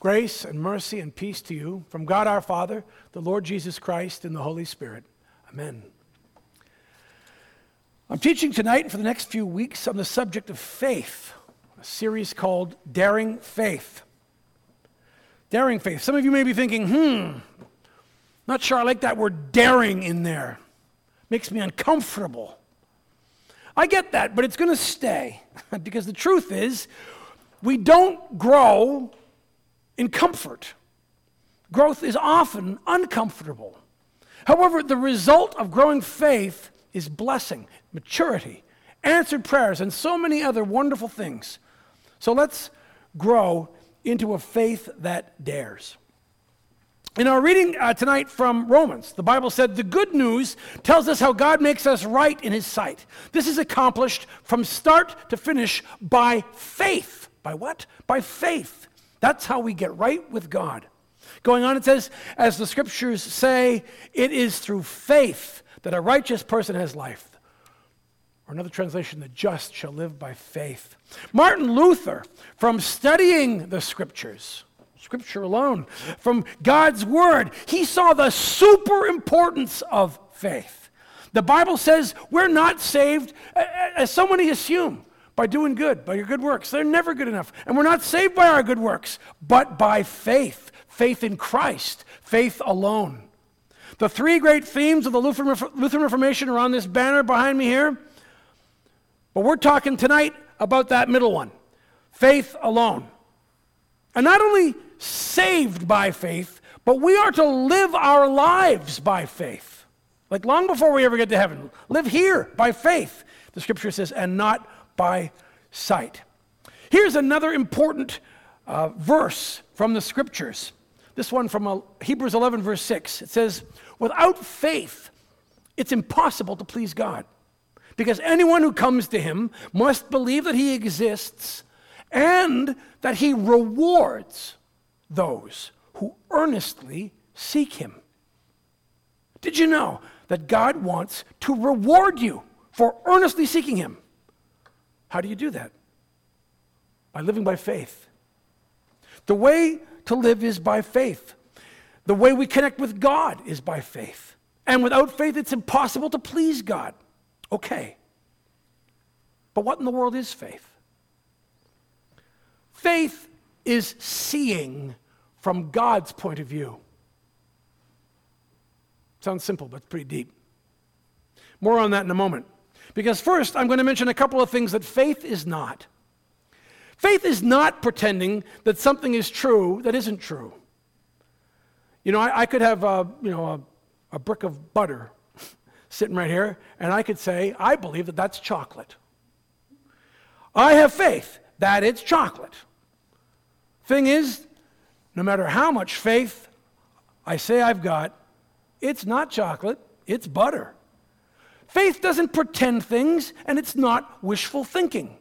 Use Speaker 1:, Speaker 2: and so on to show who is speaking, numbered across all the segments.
Speaker 1: Grace and mercy and peace to you from God our Father, the Lord Jesus Christ, and the Holy Spirit. Amen. I'm teaching tonight and for the next few weeks on the subject of faith, a series called Daring Faith. Daring faith. Some of you may be thinking, hmm, not sure I like that word daring in there. Makes me uncomfortable. I get that, but it's going to stay because the truth is, we don't grow in comfort. Growth is often uncomfortable. However, the result of growing faith is blessing, maturity, answered prayers, and so many other wonderful things. So let's grow into a faith that dares. In our reading uh, tonight from Romans, the Bible said the good news tells us how God makes us right in His sight. This is accomplished from start to finish by faith. By what? By faith. That's how we get right with God. Going on, it says, as the scriptures say, it is through faith that a righteous person has life. Or another translation, the just shall live by faith. Martin Luther, from studying the scriptures, scripture alone, from God's word, he saw the super importance of faith. The Bible says we're not saved, as so many assume, by doing good, by your good works. They're never good enough. And we're not saved by our good works, but by faith faith in Christ, faith alone. The three great themes of the Lutheran, Lutheran Reformation are on this banner behind me here. But we're talking tonight about that middle one faith alone. And not only saved by faith, but we are to live our lives by faith. Like long before we ever get to heaven, live here by faith, the scripture says, and not by sight. Here's another important uh, verse from the scriptures. This one from uh, Hebrews 11, verse 6. It says, Without faith, it's impossible to please God. Because anyone who comes to him must believe that he exists and that he rewards those who earnestly seek him. Did you know that God wants to reward you for earnestly seeking him? How do you do that? By living by faith. The way to live is by faith. The way we connect with God is by faith. And without faith, it's impossible to please God. Okay. But what in the world is faith? Faith is seeing from God's point of view. Sounds simple, but it's pretty deep. More on that in a moment. Because first, I'm going to mention a couple of things that faith is not. Faith is not pretending that something is true that isn't true. You know, I, I could have, a, you know, a, a brick of butter sitting right here, and I could say, I believe that that's chocolate. I have faith that it's chocolate. Thing is, no matter how much faith I say I've got, it's not chocolate, it's butter. Faith doesn't pretend things, and it's not wishful thinking.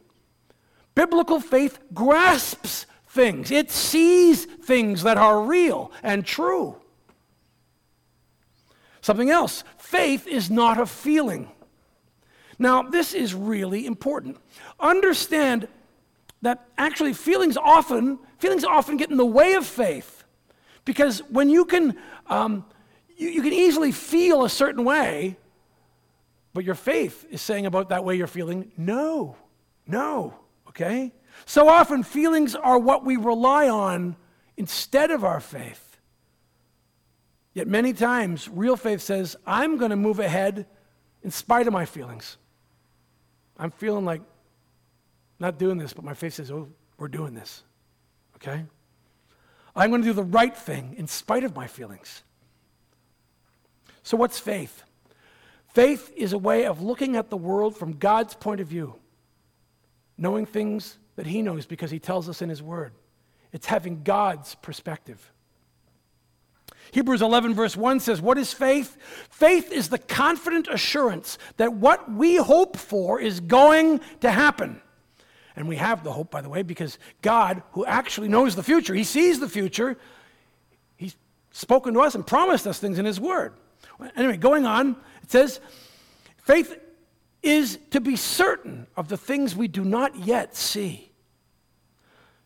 Speaker 1: Biblical faith grasps things, it sees things that are real and true. Something else faith is not a feeling. Now, this is really important. Understand that actually feelings often feelings often get in the way of faith because when you can um, you, you can easily feel a certain way but your faith is saying about that way you're feeling no no okay so often feelings are what we rely on instead of our faith Yet many times, real faith says, I'm going to move ahead in spite of my feelings. I'm feeling like not doing this, but my faith says, oh, we're doing this. Okay? I'm going to do the right thing in spite of my feelings. So, what's faith? Faith is a way of looking at the world from God's point of view, knowing things that He knows because He tells us in His Word. It's having God's perspective. Hebrews 11, verse 1 says, What is faith? Faith is the confident assurance that what we hope for is going to happen. And we have the hope, by the way, because God, who actually knows the future, He sees the future, He's spoken to us and promised us things in His Word. Anyway, going on, it says, Faith is to be certain of the things we do not yet see.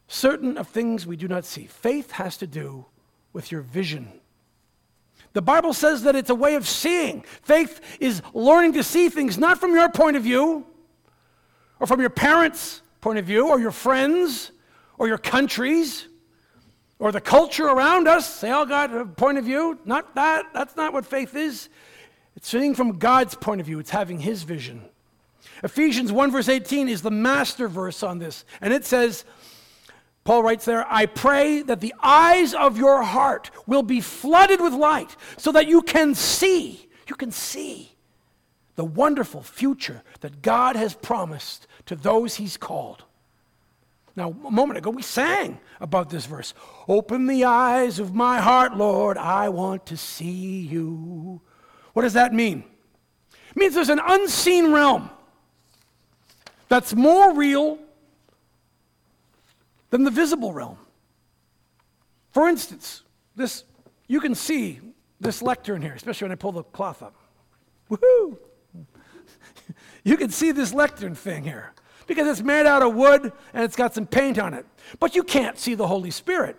Speaker 1: certain of things we do not see. Faith has to do with your vision. The Bible says that it's a way of seeing. Faith is learning to see things not from your point of view, or from your parents' point of view, or your friends, or your countries, or the culture around us. They all got a point of view. Not that. That's not what faith is. It's seeing from God's point of view, it's having His vision. Ephesians 1, verse 18 is the master verse on this. And it says, Paul writes there, I pray that the eyes of your heart will be flooded with light so that you can see, you can see the wonderful future that God has promised to those he's called. Now, a moment ago, we sang about this verse. Open the eyes of my heart, Lord, I want to see you. What does that mean? It means there's an unseen realm that's more real than the visible realm. For instance, this you can see this lectern here, especially when I pull the cloth up. Woohoo! you can see this lectern thing here because it's made out of wood and it's got some paint on it. But you can't see the Holy Spirit.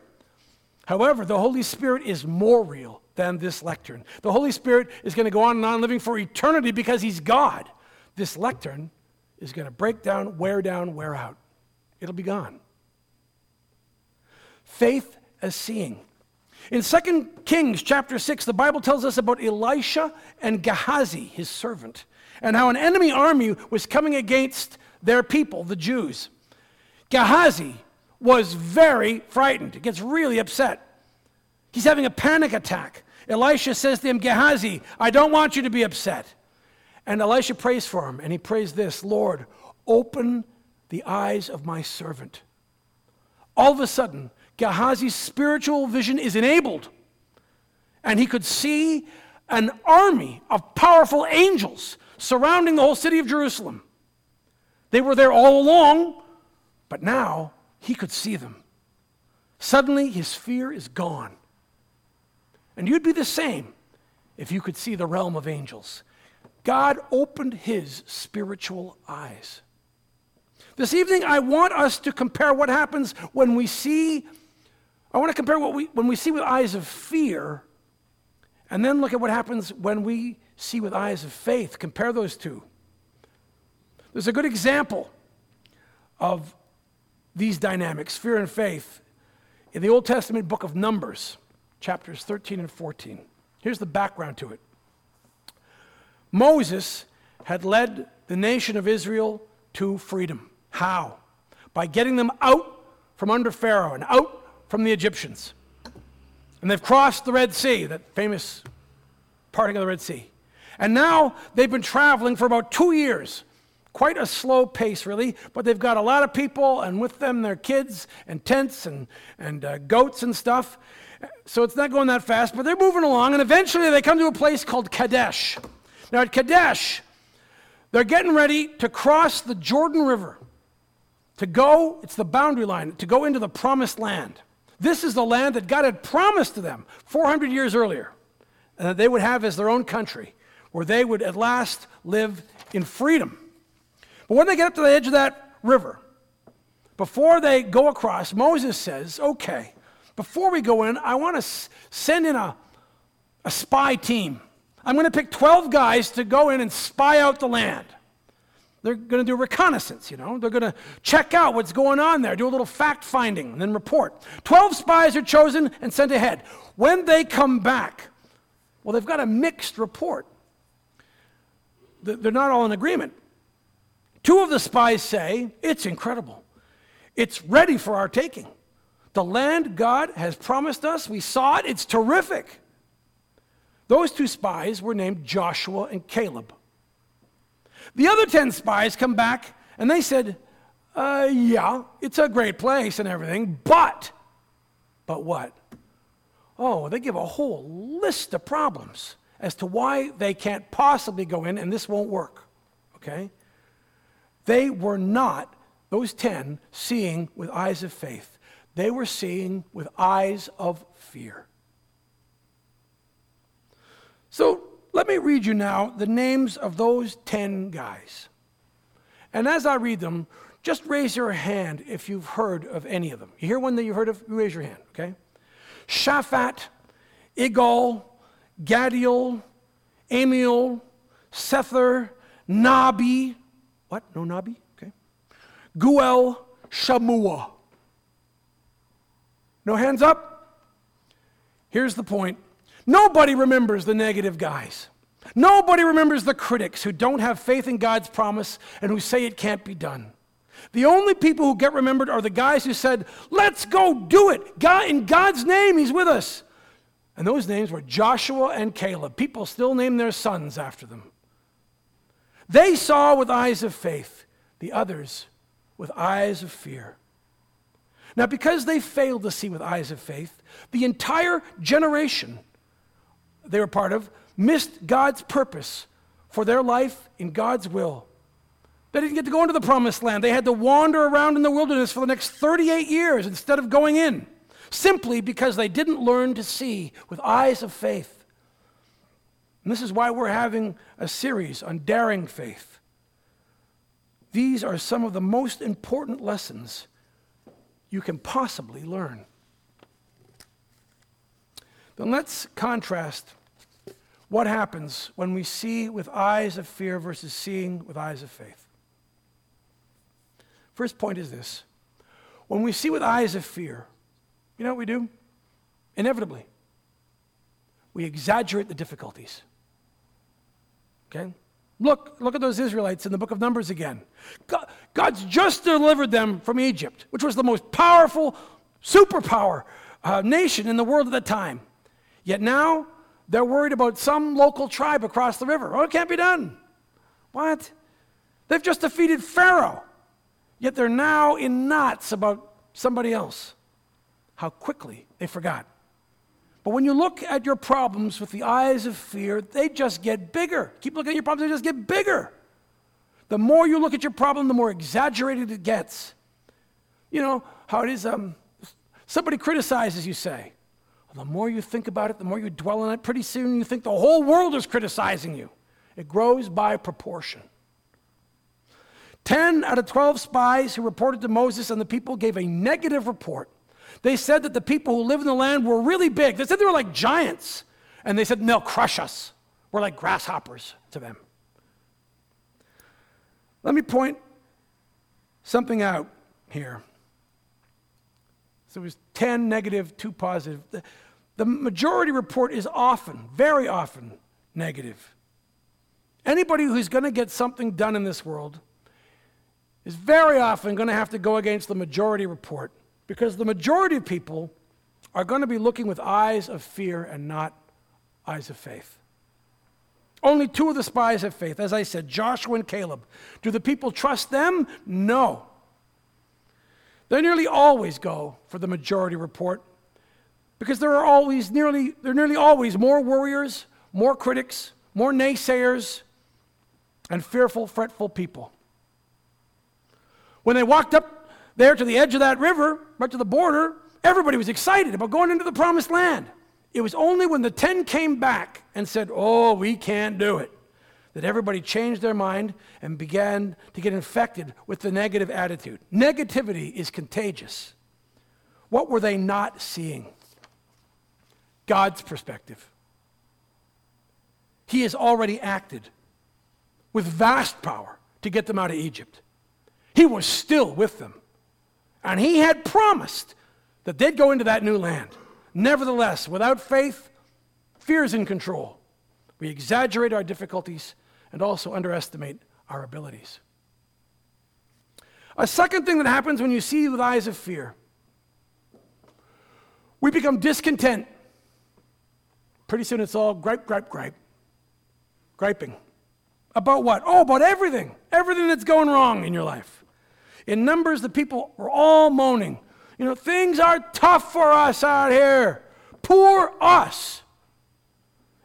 Speaker 1: However, the Holy Spirit is more real than this lectern. The Holy Spirit is going to go on and on living for eternity because He's God. This lectern is going to break down, wear down, wear out. It'll be gone faith as seeing. In 2 Kings chapter 6, the Bible tells us about Elisha and Gehazi, his servant, and how an enemy army was coming against their people, the Jews. Gehazi was very frightened. Gets really upset. He's having a panic attack. Elisha says to him, Gehazi, I don't want you to be upset. And Elisha prays for him, and he prays this Lord, open the eyes of my servant. All of a sudden, Gehazi's spiritual vision is enabled. And he could see an army of powerful angels surrounding the whole city of Jerusalem. They were there all along, but now he could see them. Suddenly, his fear is gone. And you'd be the same if you could see the realm of angels. God opened his spiritual eyes. This evening, I want us to compare what happens when we see I want to compare what we, when we see with eyes of fear and then look at what happens when we see with eyes of faith. Compare those two. There's a good example of these dynamics, fear and faith, in the Old Testament book of Numbers, chapters 13 and 14. Here's the background to it Moses had led the nation of Israel to freedom. How? By getting them out from under Pharaoh and out from the Egyptians. And they've crossed the Red Sea, that famous parting of the Red Sea. And now they've been traveling for about two years. Quite a slow pace, really, but they've got a lot of people, and with them their kids and tents and, and uh, goats and stuff. So it's not going that fast, but they're moving along, and eventually they come to a place called Kadesh. Now, at Kadesh, they're getting ready to cross the Jordan River to go, it's the boundary line, to go into the promised land. This is the land that God had promised to them 400 years earlier, and that they would have as their own country, where they would at last live in freedom. But when they get up to the edge of that river, before they go across, Moses says, Okay, before we go in, I want to send in a, a spy team. I'm going to pick 12 guys to go in and spy out the land. They're going to do reconnaissance, you know. They're going to check out what's going on there, do a little fact finding, and then report. Twelve spies are chosen and sent ahead. When they come back, well, they've got a mixed report. They're not all in agreement. Two of the spies say, It's incredible. It's ready for our taking. The land God has promised us, we saw it, it's terrific. Those two spies were named Joshua and Caleb. The other 10 spies come back and they said, uh, yeah, it's a great place and everything, but, but what? Oh, they give a whole list of problems as to why they can't possibly go in and this won't work. Okay? They were not, those 10, seeing with eyes of faith. They were seeing with eyes of fear. So let me read you now the names of those 10 guys. And as I read them, just raise your hand if you've heard of any of them. You hear one that you've heard of? Raise your hand, okay? Shaphat, Igal, Gaddiel, Ammiel, Sethur, Nahbi. What? No Nahbi? Okay. Geuel, Shammua. No hands up? Here's the point nobody remembers the negative guys. Nobody remembers the critics who don't have faith in God's promise and who say it can't be done. The only people who get remembered are the guys who said, Let's go do it. God, in God's name, He's with us. And those names were Joshua and Caleb. People still name their sons after them. They saw with eyes of faith, the others with eyes of fear. Now, because they failed to see with eyes of faith, the entire generation they were part of missed God's purpose for their life in God's will. They didn't get to go into the promised land. They had to wander around in the wilderness for the next 38 years instead of going in, simply because they didn't learn to see with eyes of faith. And this is why we're having a series on daring faith. These are some of the most important lessons you can possibly learn. Then let's contrast what happens when we see with eyes of fear versus seeing with eyes of faith. First point is this when we see with eyes of fear, you know what we do? Inevitably, we exaggerate the difficulties. Okay? Look, look at those Israelites in the book of Numbers again. God, God's just delivered them from Egypt, which was the most powerful superpower uh, nation in the world at the time. Yet now they're worried about some local tribe across the river. Oh, it can't be done. What? They've just defeated Pharaoh. Yet they're now in knots about somebody else. How quickly they forgot. But when you look at your problems with the eyes of fear, they just get bigger. Keep looking at your problems, they just get bigger. The more you look at your problem, the more exaggerated it gets. You know how it is um, somebody criticizes you, say. The more you think about it, the more you dwell on it, pretty soon you think the whole world is criticizing you. It grows by proportion. 10 out of 12 spies who reported to Moses and the people gave a negative report. They said that the people who live in the land were really big. They said they were like giants. And they said, they'll crush us. We're like grasshoppers to them. Let me point something out here. So it was 10 negative, 2 positive. The, the majority report is often, very often, negative. Anybody who's going to get something done in this world is very often going to have to go against the majority report because the majority of people are going to be looking with eyes of fear and not eyes of faith. Only two of the spies have faith. As I said, Joshua and Caleb. Do the people trust them? No. They nearly always go for the majority report because there are always nearly, there are nearly always more worriers, more critics, more naysayers, and fearful, fretful people. When they walked up there to the edge of that river, right to the border, everybody was excited about going into the promised land. It was only when the 10 came back and said, Oh, we can't do it, that everybody changed their mind and began to get infected with the negative attitude. Negativity is contagious. What were they not seeing? God's perspective. He has already acted with vast power to get them out of Egypt. He was still with them. And he had promised that they'd go into that new land. Nevertheless, without faith, fear is in control. We exaggerate our difficulties and also underestimate our abilities. A second thing that happens when you see with eyes of fear, we become discontent. Pretty soon it's all gripe, gripe, gripe. Griping. About what? Oh, about everything. Everything that's going wrong in your life. In Numbers, the people were all moaning. You know, things are tough for us out here. Poor us.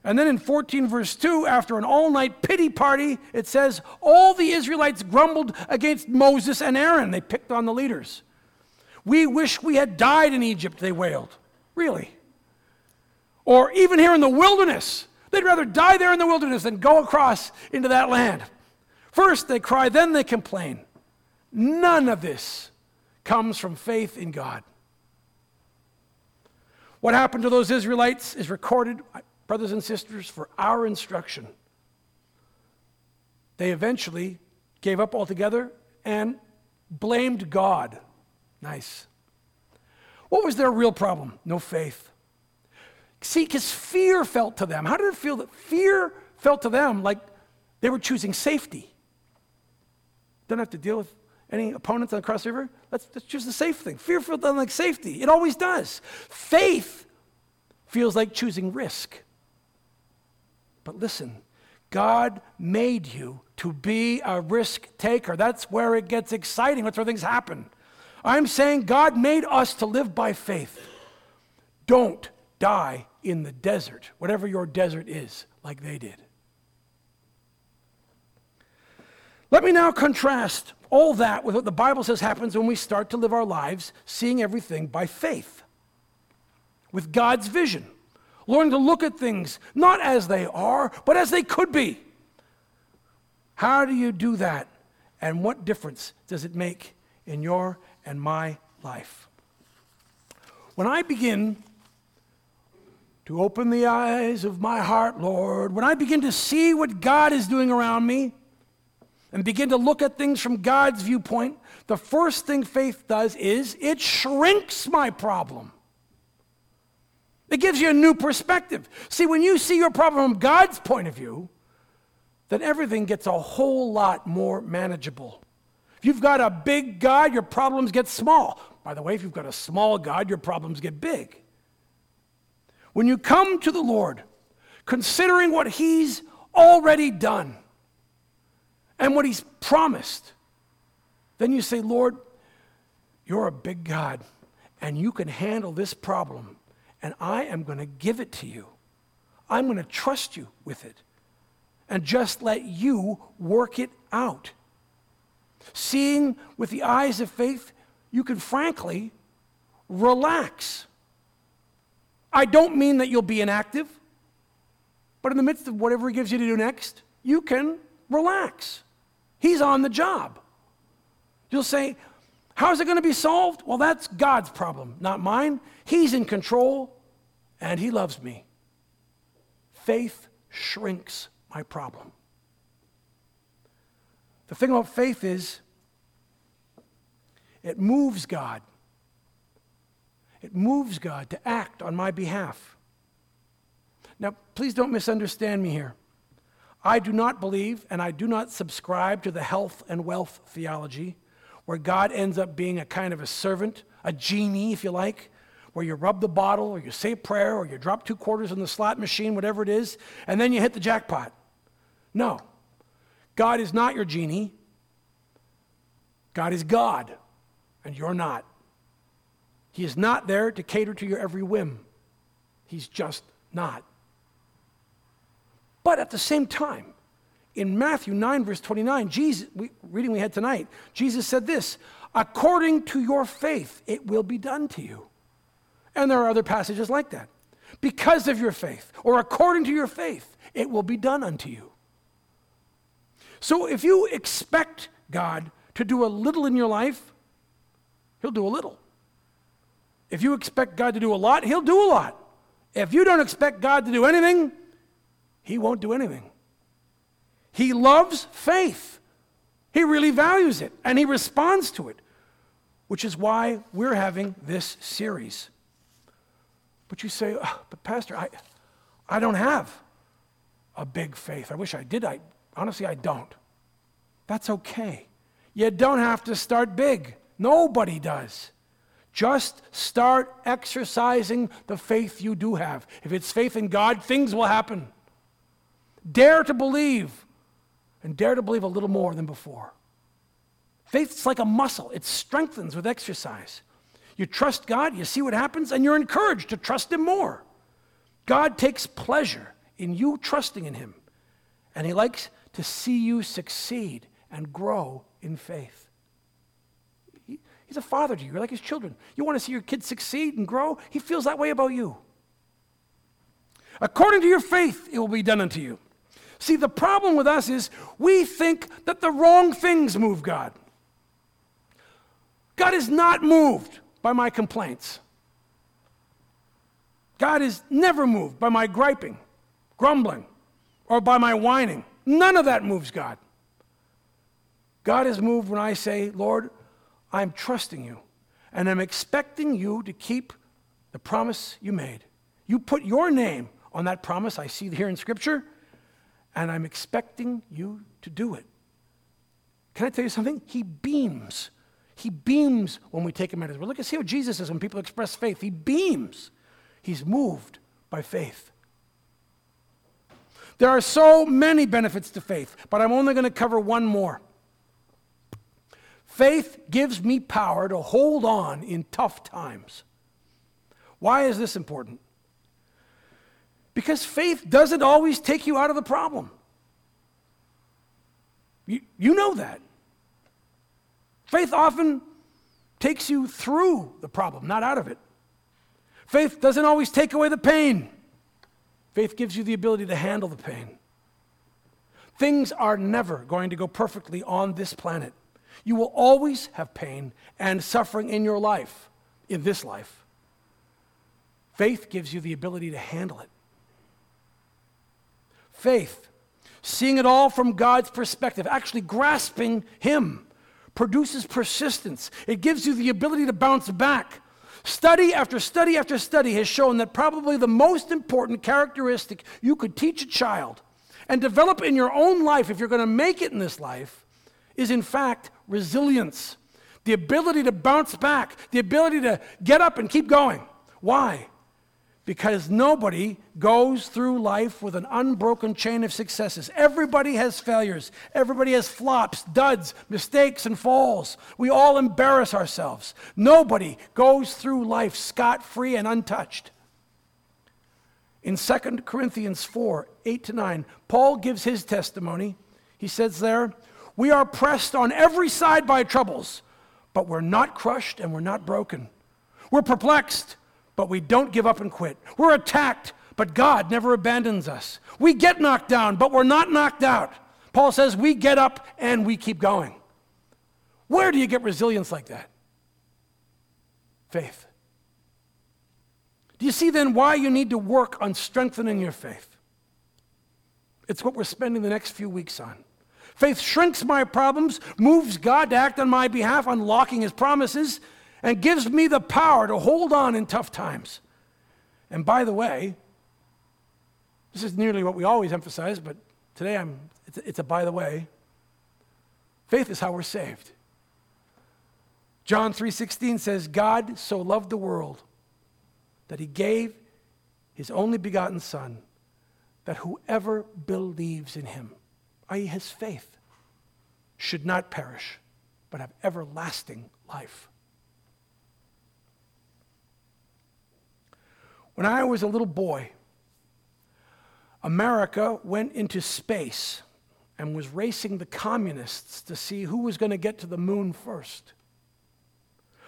Speaker 1: And then in 14, verse 2, after an all night pity party, it says, All the Israelites grumbled against Moses and Aaron. They picked on the leaders. We wish we had died in Egypt, they wailed. Really? Or even here in the wilderness. They'd rather die there in the wilderness than go across into that land. First they cry, then they complain. None of this comes from faith in God. What happened to those Israelites is recorded, brothers and sisters, for our instruction. They eventually gave up altogether and blamed God. Nice. What was their real problem? No faith. See, because fear felt to them. How did it feel that fear felt to them like they were choosing safety? Don't have to deal with any opponents on the Cross River? Let's, let's choose the safe thing. Fear felt like safety. It always does. Faith feels like choosing risk. But listen, God made you to be a risk taker. That's where it gets exciting. That's where things happen. I'm saying God made us to live by faith. Don't die in the desert, whatever your desert is, like they did. Let me now contrast all that with what the Bible says happens when we start to live our lives seeing everything by faith, with God's vision, learning to look at things not as they are, but as they could be. How do you do that? And what difference does it make in your and my life? When I begin to open the eyes of my heart, Lord, when I begin to see what God is doing around me and begin to look at things from God's viewpoint, the first thing faith does is it shrinks my problem. It gives you a new perspective. See, when you see your problem from God's point of view, then everything gets a whole lot more manageable. If you've got a big God, your problems get small. By the way, if you've got a small God, your problems get big. When you come to the Lord, considering what He's already done and what He's promised, then you say, Lord, you're a big God and you can handle this problem, and I am going to give it to you. I'm going to trust you with it and just let you work it out. Seeing with the eyes of faith, you can frankly relax. I don't mean that you'll be inactive, but in the midst of whatever he gives you to do next, you can relax. He's on the job. You'll say, How's it going to be solved? Well, that's God's problem, not mine. He's in control and He loves me. Faith shrinks my problem. The thing about faith is, it moves God. It moves God to act on my behalf. Now, please don't misunderstand me here. I do not believe and I do not subscribe to the health and wealth theology where God ends up being a kind of a servant, a genie, if you like, where you rub the bottle or you say a prayer or you drop two quarters in the slot machine, whatever it is, and then you hit the jackpot. No. God is not your genie. God is God, and you're not. He is not there to cater to your every whim. He's just not. But at the same time, in Matthew 9, verse 29, Jesus, we, reading we had tonight, Jesus said this according to your faith, it will be done to you. And there are other passages like that. Because of your faith, or according to your faith, it will be done unto you. So if you expect God to do a little in your life, He'll do a little. If you expect God to do a lot, He'll do a lot. If you don't expect God to do anything, He won't do anything. He loves faith, He really values it, and He responds to it, which is why we're having this series. But you say, oh, but Pastor, I, I don't have a big faith. I wish I did. I honestly I don't. That's okay. You don't have to start big. Nobody does. Just start exercising the faith you do have. If it's faith in God, things will happen. Dare to believe, and dare to believe a little more than before. Faith's like a muscle, it strengthens with exercise. You trust God, you see what happens, and you're encouraged to trust Him more. God takes pleasure in you trusting in Him, and He likes to see you succeed and grow in faith. He's a father to you. You're like his children. You want to see your kids succeed and grow? He feels that way about you. According to your faith, it will be done unto you. See, the problem with us is we think that the wrong things move God. God is not moved by my complaints. God is never moved by my griping, grumbling, or by my whining. None of that moves God. God is moved when I say, Lord, I'm trusting you, and I'm expecting you to keep the promise you made. You put your name on that promise I see here in Scripture, and I'm expecting you to do it. Can I tell you something? He beams. He beams when we take him at his word. Look at see how Jesus is when people express faith. He beams. He's moved by faith. There are so many benefits to faith, but I'm only going to cover one more. Faith gives me power to hold on in tough times. Why is this important? Because faith doesn't always take you out of the problem. You, you know that. Faith often takes you through the problem, not out of it. Faith doesn't always take away the pain. Faith gives you the ability to handle the pain. Things are never going to go perfectly on this planet. You will always have pain and suffering in your life, in this life. Faith gives you the ability to handle it. Faith, seeing it all from God's perspective, actually grasping Him, produces persistence. It gives you the ability to bounce back Study after study after study has shown that probably the most important characteristic you could teach a child and develop in your own life if you're going to make it in this life is, in fact, resilience. The ability to bounce back, the ability to get up and keep going. Why? Because nobody goes through life with an unbroken chain of successes. Everybody has failures, everybody has flops, duds, mistakes, and falls. We all embarrass ourselves. Nobody goes through life scot free and untouched. In 2 Corinthians 4 8 to 9, Paul gives his testimony. He says there, We are pressed on every side by troubles, but we're not crushed and we're not broken. We're perplexed but we don't give up and quit. We're attacked, but God never abandons us. We get knocked down, but we're not knocked out. Paul says we get up and we keep going. Where do you get resilience like that? Faith. Do you see then why you need to work on strengthening your faith? It's what we're spending the next few weeks on. Faith shrinks my problems, moves God to act on my behalf, unlocking his promises, and gives me the power to hold on in tough times. And by the way, this is nearly what we always emphasize, but today I'm, it's, a, it's a by the way. Faith is how we're saved. John 3:16 says God so loved the world that he gave his only begotten son that whoever believes in him i.e. his faith should not perish but have everlasting life. When I was a little boy, America went into space and was racing the communists to see who was going to get to the moon first.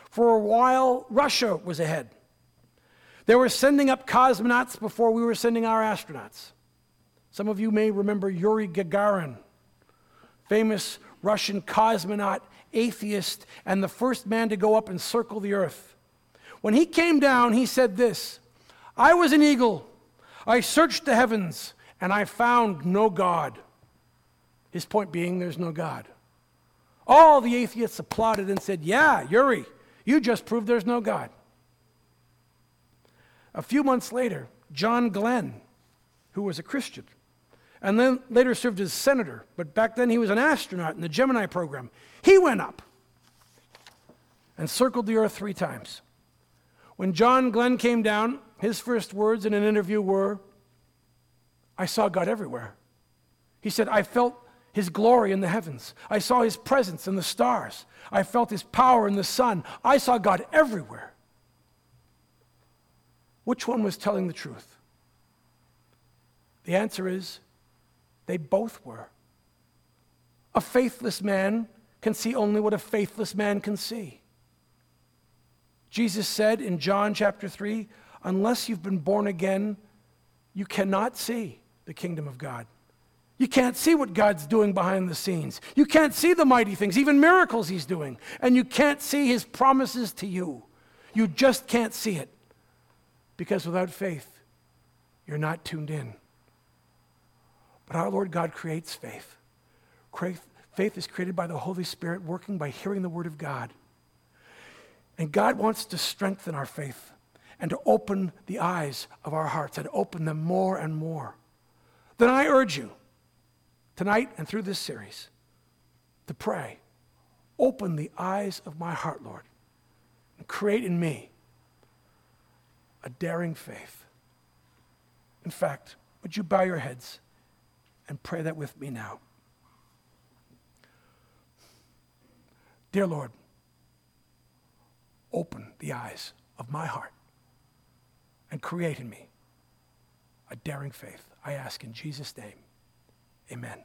Speaker 1: For a while, Russia was ahead. They were sending up cosmonauts before we were sending our astronauts. Some of you may remember Yuri Gagarin, famous Russian cosmonaut, atheist, and the first man to go up and circle the Earth. When he came down, he said this I was an eagle. I searched the heavens and I found no God. His point being, there's no God. All the atheists applauded and said, Yeah, Yuri, you just proved there's no God. A few months later, John Glenn, who was a Christian, and then later served as senator, but back then he was an astronaut in the Gemini program, he went up and circled the earth three times. When John Glenn came down, his first words in an interview were, I saw God everywhere. He said, I felt his glory in the heavens. I saw his presence in the stars. I felt his power in the sun. I saw God everywhere. Which one was telling the truth? The answer is they both were. A faithless man can see only what a faithless man can see. Jesus said in John chapter 3 unless you've been born again, you cannot see the kingdom of God. You can't see what God's doing behind the scenes. You can't see the mighty things, even miracles He's doing. And you can't see His promises to you. You just can't see it. Because without faith, you're not tuned in. But our Lord God creates faith. Faith is created by the Holy Spirit working by hearing the Word of God. And God wants to strengthen our faith and to open the eyes of our hearts and open them more and more. Then I urge you, tonight and through this series, to pray. Open the eyes of my heart, Lord, and create in me a daring faith. In fact, would you bow your heads and pray that with me now? Dear Lord, open the eyes of my heart and create in me a daring faith. I ask in Jesus' name, amen.